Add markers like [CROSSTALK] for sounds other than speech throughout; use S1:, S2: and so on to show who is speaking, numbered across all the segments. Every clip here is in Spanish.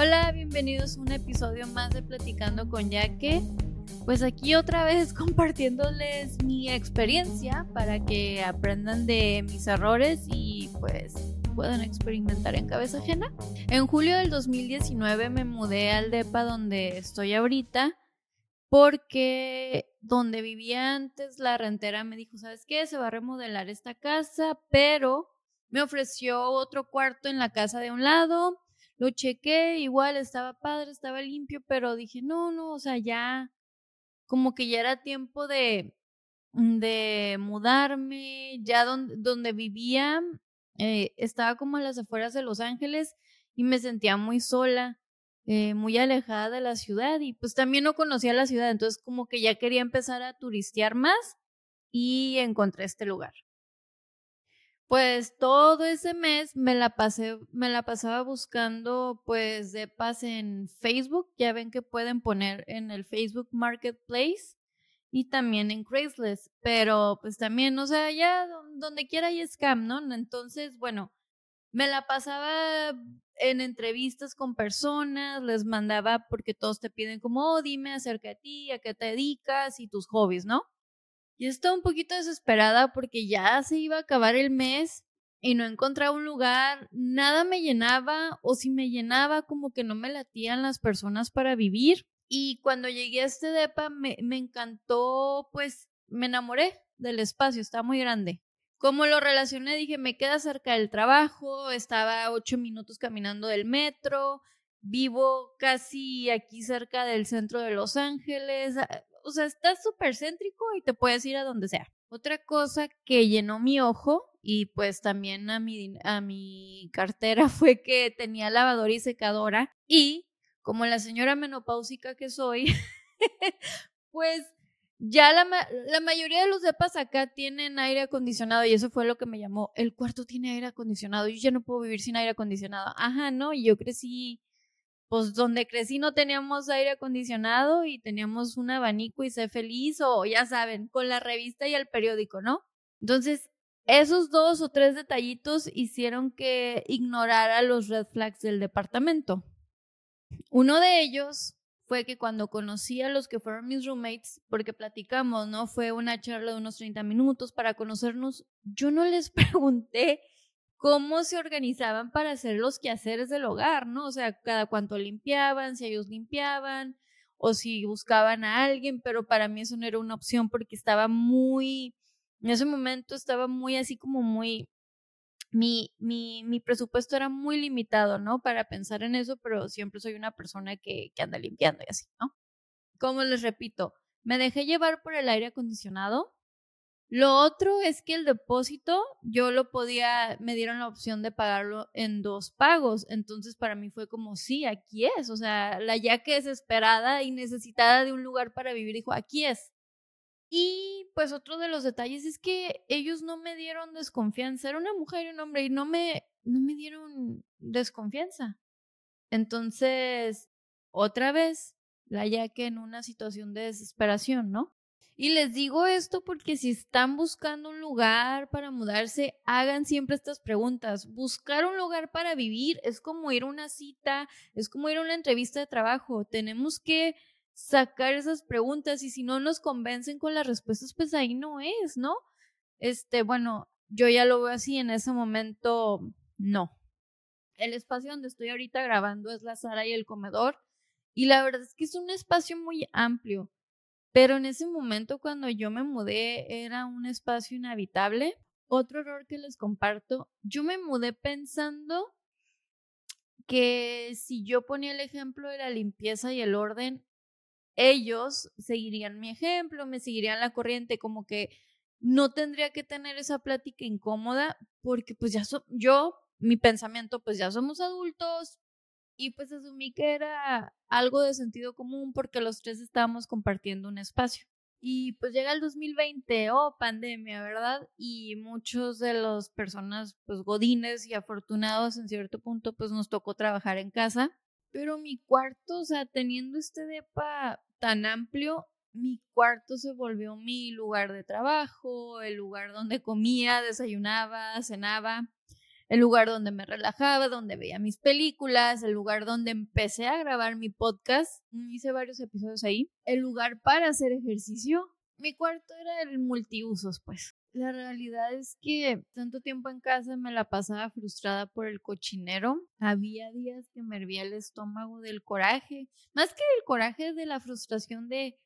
S1: Hola, bienvenidos a un episodio más de Platicando con Yaque. Pues aquí otra vez [LAUGHS] compartiéndoles mi experiencia para que aprendan de mis errores y pues puedan experimentar en cabeza ajena. En julio del 2019 me mudé al DEPA donde estoy ahorita porque donde vivía antes la rentera me dijo, ¿sabes qué? Se va a remodelar esta casa, pero me ofreció otro cuarto en la casa de un lado lo chequé, igual estaba padre, estaba limpio, pero dije, no, no, o sea, ya, como que ya era tiempo de, mm, de mudarme, ya donde, donde vivía, eh, estaba como a las afueras de Los Ángeles y me sentía muy sola, eh, muy alejada de la ciudad y pues también no conocía la ciudad, entonces como que ya quería empezar a turistear más y encontré este lugar. Pues todo ese mes me la pasé, me la pasaba buscando pues de depas en Facebook. Ya ven que pueden poner en el Facebook Marketplace y también en Craigslist. Pero pues también, o sea, ya donde quiera hay scam, ¿no? Entonces, bueno, me la pasaba en entrevistas con personas, les mandaba porque todos te piden como, oh, dime acerca de ti, a qué te dedicas y tus hobbies, ¿no? Y estaba un poquito desesperada porque ya se iba a acabar el mes y no encontraba un lugar, nada me llenaba o si me llenaba como que no me latían las personas para vivir. Y cuando llegué a este DEPA me, me encantó, pues me enamoré del espacio, está muy grande. Como lo relacioné, dije, me queda cerca del trabajo, estaba ocho minutos caminando del metro, vivo casi aquí cerca del centro de Los Ángeles, o sea, estás súper céntrico y te puedes ir a donde sea. Otra cosa que llenó mi ojo y pues también a mi, a mi [LAUGHS] cartera fue que tenía lavadora y secadora y como la señora menopáusica que soy, [LAUGHS] pues ya la, la, mayoría de los depas acá tienen aire acondicionado y eso fue lo que me llamó. El cuarto tiene aire acondicionado, yo ya no puedo vivir sin aire acondicionado. Ajá, no, y yo crecí pues donde crecí no teníamos aire acondicionado y teníamos un abanico y sé feliz o ya saben, con la revista y el periódico, ¿no? Entonces, esos dos o tres detallitos hicieron que ignorara los red flags del departamento. Uno de ellos fue que cuando conocí a los que fueron mis roommates, porque platicamos, ¿no? Fue una charla de unos 30 minutos para conocernos, yo no les [LAUGHS] pregunté cómo se organizaban para hacer los quehaceres del hogar, ¿no? O sea, cada cuánto limpiaban, si ellos limpiaban o si buscaban a alguien, pero para mí eso no era una opción porque estaba muy, en ese momento estaba muy así como muy, mi, mi, mi presupuesto era muy limitado, ¿no? Para pensar en eso, pero siempre soy una persona que, que anda limpiando y así, ¿no? Como les repito, me dejé llevar por el aire acondicionado, lo otro es que el depósito yo lo podía, me dieron la opción de pagarlo en dos pagos. Entonces para mí fue como, sí, aquí es. O sea, la ya que desesperada y necesitada de un lugar para vivir dijo, aquí es. Y pues otro de los detalles es que ellos no me dieron desconfianza. Era una mujer y un hombre y no me, no me dieron desconfianza. Entonces, otra vez, la ya que en una situación de desesperación, ¿no? Y les digo esto porque si están buscando un lugar para mudarse, hagan siempre estas preguntas. Buscar un lugar para vivir es como ir a una cita, es como ir a una entrevista de trabajo. Tenemos que sacar esas preguntas y si no nos convencen con las respuestas, pues ahí no es, ¿no? Este, bueno, yo ya lo veo así, en ese momento no. El espacio donde estoy ahorita grabando es la sala y el comedor y la verdad es que es un espacio muy amplio pero en ese momento cuando yo me mudé era un espacio inhabitable. Otro error que les comparto, yo me mudé pensando que si yo ponía el ejemplo de la limpieza y el orden, ellos seguirían mi ejemplo, me seguirían la corriente, como que no tendría que tener esa plática incómoda porque pues ya so yo, mi pensamiento, pues ya somos adultos, y pues asumí que era algo de sentido común porque los tres estábamos compartiendo un espacio. Y pues llega el 2020, oh, pandemia, ¿verdad? Y muchos de las personas, pues godines y afortunados en cierto punto, pues nos tocó trabajar en casa. Pero mi cuarto, o sea, teniendo este depa tan amplio, mi cuarto se volvió mi lugar de trabajo, el lugar donde comía, desayunaba, cenaba. El lugar donde me relajaba, donde veía mis películas, el lugar donde empecé a grabar mi podcast, hice varios episodios ahí, el lugar para hacer ejercicio. Mi cuarto era el multiusos, pues. La realidad es que tanto tiempo en casa me la pasaba frustrada por el cochinero. Había días que me hervía el estómago del coraje, más que del coraje de la frustración de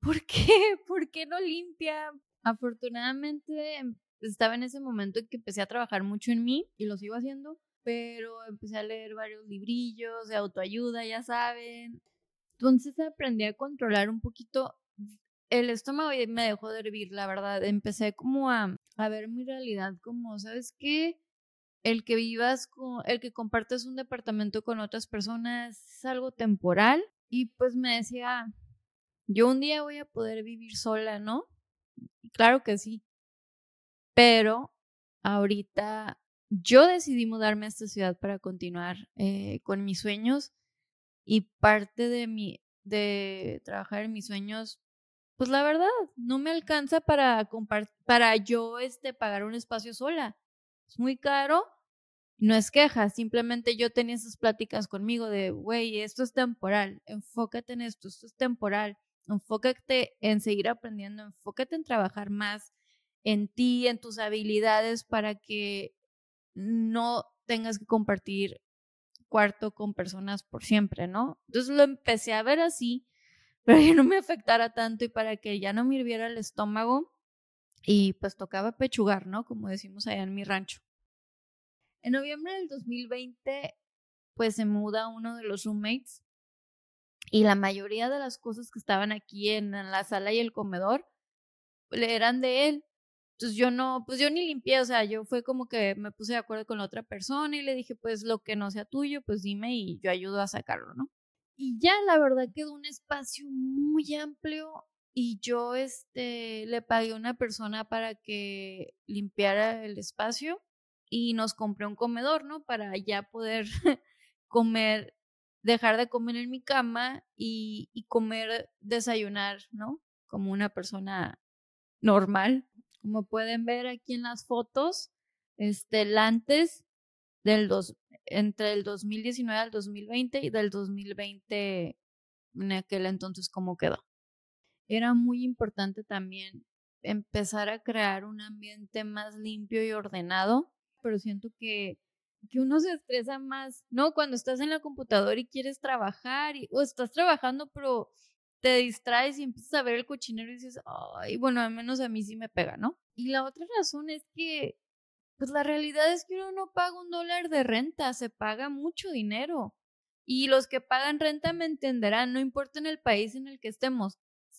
S1: ¿por qué? ¿Por qué no limpia? Afortunadamente estaba en ese momento en que empecé a trabajar mucho en mí y lo sigo haciendo, pero empecé a leer varios librillos de autoayuda, ya saben. Entonces aprendí a controlar un poquito el estómago y me dejó de hervir, la verdad. Empecé como a, a ver mi realidad como, ¿sabes qué? El que vivas con, el que compartes un departamento con otras personas es algo temporal. Y pues me decía, yo un día voy a poder vivir sola, ¿no? claro que sí. Pero ahorita yo decidí mudarme a esta ciudad para continuar eh, con mis sueños y parte de mi de trabajar en mis sueños pues la verdad, no me alcanza para para yo este pagar un espacio sola. Es muy caro. No es queja, simplemente yo tenía esas pláticas conmigo de, güey, esto es temporal, enfócate en esto, esto es temporal, enfócate en seguir aprendiendo, enfócate en trabajar más en ti, en tus habilidades para que no tengas que compartir cuarto con personas por siempre, ¿no? Entonces lo empecé a ver así [LAUGHS] para que no me afectara tanto y para que ya no me hirviera el estómago. Y pues tocaba pechugar, ¿no? Como decimos allá en mi rancho. En noviembre del 2020, pues se muda uno de los roommates y la mayoría de las cosas que estaban aquí en, la sala y el comedor eran de él. Entonces yo no, pues yo ni limpié, o sea, yo fue como que me puse de acuerdo con la otra persona y le dije, pues lo que no sea tuyo, pues dime y yo ayudo a sacarlo, ¿no? Y ya la verdad quedó un espacio muy amplio y yo este le pagué a una persona para que limpiara el espacio y nos compré un comedor, ¿no? Para ya poder [LAUGHS] comer, dejar de comer en mi cama y, y comer, desayunar, ¿no? Como una persona normal. Como pueden ver aquí en las fotos, este, el antes del dos, entre el 2019 al 2020 y del 2020 en aquel entonces cómo quedó. Era muy importante también empezar a crear un ambiente más limpio y ordenado, pero siento que, que uno se estresa más, ¿no? Cuando estás en la computadora y quieres trabajar, y, o estás trabajando, pero te distraes y empiezas a ver el cochinero y dices, ay, bueno, al menos a mí sí me pega, ¿no? Y la otra razón es que pues la realidad es que uno no paga un dólar de renta, se paga mucho dinero. Y los que pagan renta me entenderán, no importa en el país en el que estemos,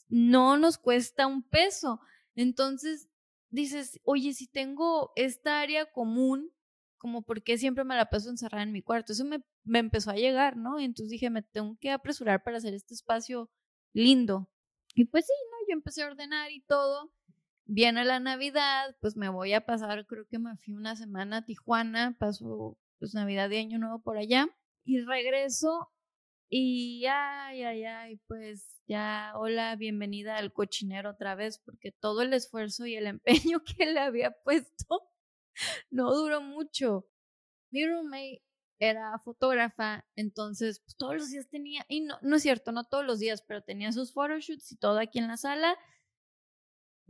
S1: no nos cuesta un peso. Entonces dices, oye, si tengo esta área común, como por qué siempre me la paso encerrada en mi cuarto, eso me, me empezó a llegar, ¿no? Y entonces dije, me tengo que apresurar para hacer este espacio lindo. Y pues sí, ¿no? Yo empecé a ordenar y todo viene la Navidad, pues me voy a pasar, creo que me fui una semana a Tijuana, paso pues Navidad y Año Nuevo por allá y regreso y ay, ay, ay, pues ya, hola, bienvenida al cochinero otra vez, porque todo el esfuerzo y el [LAUGHS] empeño que le había puesto no duró mucho. Mi roommate era fotógrafa, entonces pues, todos los días tenía, y no, no es cierto, no todos los días, pero tenía sus photoshoots y todo aquí en la sala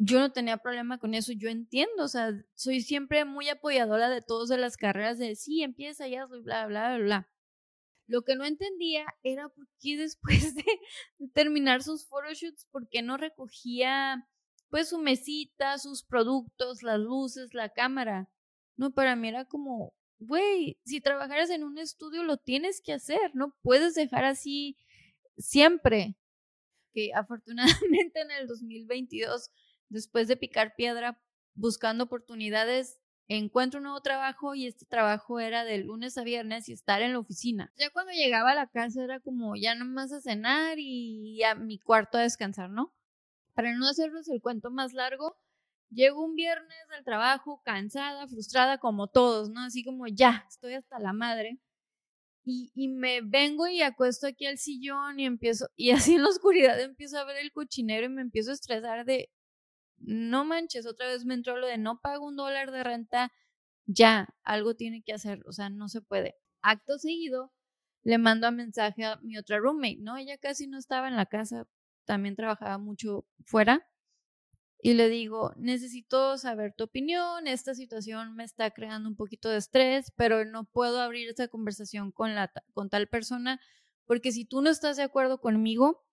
S1: yo no tenía problema con eso, yo entiendo, o sea, soy siempre muy apoyadora de todos de las carreras de sí, empieza ya, bla, bla, bla, bla. Lo que no entendía era por qué [LAUGHS] después de terminar sus photoshoots, por qué no recogía pues su mesita, sus productos, las luces, la cámara. No, para mí era como, güey, si trabajaras en un estudio lo tienes que hacer, no puedes dejar así siempre. Que afortunadamente en el 2022 después de picar piedra buscando oportunidades, encuentro un nuevo trabajo y este trabajo era de lunes a viernes y estar en la oficina. Ya cuando llegaba a la casa era como ya nomás a cenar y a mi cuarto a descansar, ¿no? Para no hacerles el cuento más largo, llego un viernes del trabajo cansada, frustrada como todos, ¿no? Así como ya, estoy hasta la madre. Y, y, me vengo y acuesto aquí al sillón y empiezo, y así en la oscuridad empiezo a ver el cochinero y me empiezo a estresar de, no manches, otra vez me entró lo de no pago un dólar de renta, ya, algo tiene que hacer, o sea, no se puede. Acto seguido, le mando a mensaje a mi otra roommate, ¿no? Ella casi no estaba en la casa, también trabajaba mucho fuera. Y le digo, necesito saber tu opinión, esta situación me está creando un poquito de estrés, pero no puedo abrir esta conversación con, la, con tal persona, porque si tú no estás de acuerdo conmigo,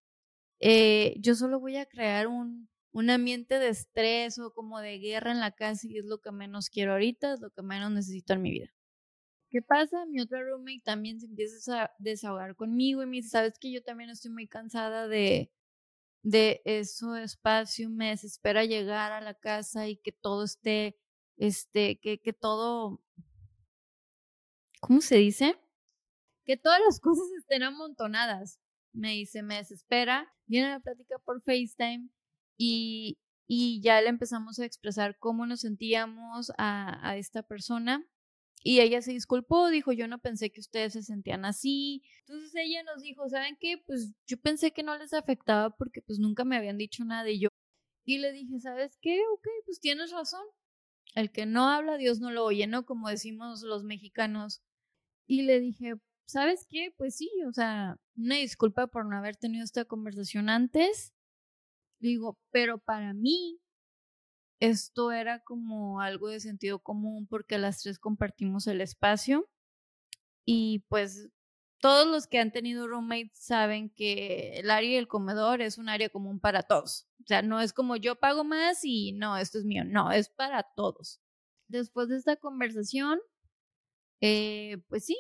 S1: eh, yo solo voy a crear un, un ambiente de estrés o como de guerra en la casa y es lo que menos quiero ahorita, es lo que menos necesito en mi vida. ¿Qué pasa? Mi otra roommate también se empieza a desahogar conmigo y me dice, sabes que yo también estoy muy cansada de, de eso espacio, me desespera llegar a la casa y que todo esté, este, que, que todo, ¿cómo se dice? Que todas las [LAUGHS] cosas estén amontonadas. Me dice, me desespera. Viene la plática por FaceTime y, y ya le empezamos a expresar cómo nos sentíamos a, a esta persona y ella se disculpó, dijo, yo no pensé que ustedes se sentían así. Entonces ella nos dijo, ¿saben qué? Pues yo pensé que no les afectaba porque pues nunca me habían dicho nada de yo. Y le dije, ¿sabes qué? Ok, pues tienes razón. El que no habla, Dios no lo oye, ¿no? Como decimos los mexicanos. Y le dije, ¿sabes qué? Pues sí, o sea, una disculpa por no haber tenido esta conversación antes. Digo, pero para mí esto era como algo de sentido común porque las tres compartimos el espacio y pues todos los que han tenido roommates saben que el área del comedor es un área común para todos. O sea, no es como yo pago más y no, esto es mío. No, es para todos. Después de esta conversación, eh, pues sí,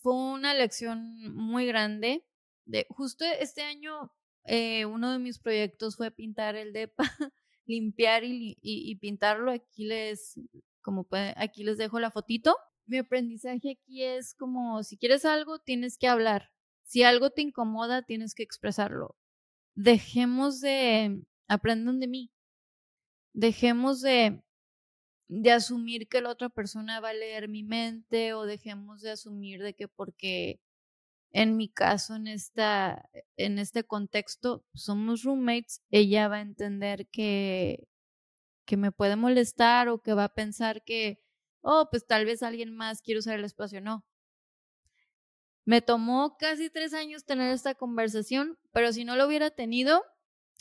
S1: fue una lección muy grande. De, justo este año eh, uno de mis proyectos fue pintar el DEPA, [LAUGHS] limpiar y, pintarlo. Aquí les, como aquí les dejo la fotito. Mi aprendizaje aquí es como, si quieres algo, tienes que hablar. Si algo te incomoda, tienes que expresarlo. Dejemos de, aprendan de mí. Dejemos de, de asumir que la otra persona va a leer mi mente o dejemos de asumir de que porque en mi caso, en, esta, en este contexto, somos roommates, ella va a entender que, que me puede molestar o que va a pensar que, oh, pues tal vez alguien más quiere usar el espacio. No. Me tomó casi tres años tener esta conversación, pero si no lo hubiera tenido,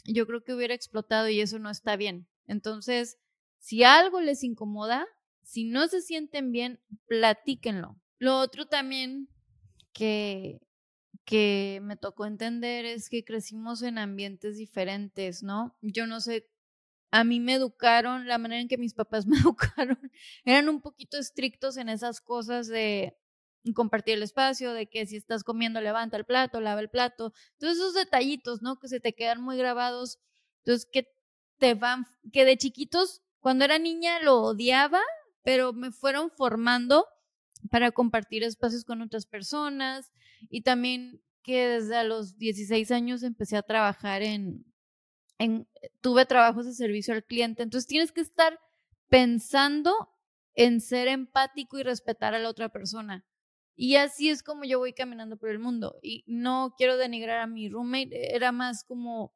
S1: yo creo que hubiera explotado y eso no está bien. Entonces, si algo les incomoda, si no se sienten bien, platíquenlo. Lo otro también que, que me tocó entender es que crecimos en ambientes diferentes, ¿no? Yo no sé, a mí me educaron, la manera en que mis papás [LAUGHS] me educaron, eran un poquito estrictos en esas cosas de compartir el espacio, de que si estás comiendo levanta el plato, lava el plato, todos esos detallitos, ¿no? Que se te quedan muy grabados, entonces que te van, que de chiquitos, cuando era niña lo odiaba, pero me fueron formando para compartir espacios con otras personas y también que desde los 16 años empecé a trabajar en, en, tuve trabajos de servicio al cliente, entonces tienes que estar pensando en ser empático y respetar a la otra persona. Y así es como yo voy caminando por el mundo. Y no quiero denigrar a mi roommate, era más como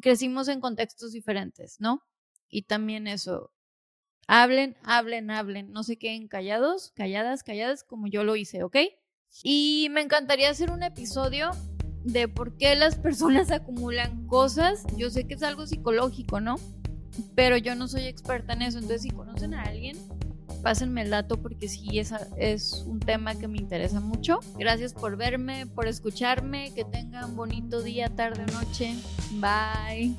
S1: crecimos en contextos diferentes, ¿no? Y también eso, Hablen, hablen, hablen, no se queden callados, calladas, calladas, como yo lo hice, ¿ok? Y me encantaría hacer un episodio de por qué las personas [LAUGHS] acumulan cosas. Yo sé que es algo psicológico, ¿no? Pero yo no soy experta en eso, entonces si conocen a alguien, pásenme el dato porque sí, es, es un tema que me interesa mucho. Gracias por verme, por escucharme, que tengan bonito día, tarde, noche. Bye.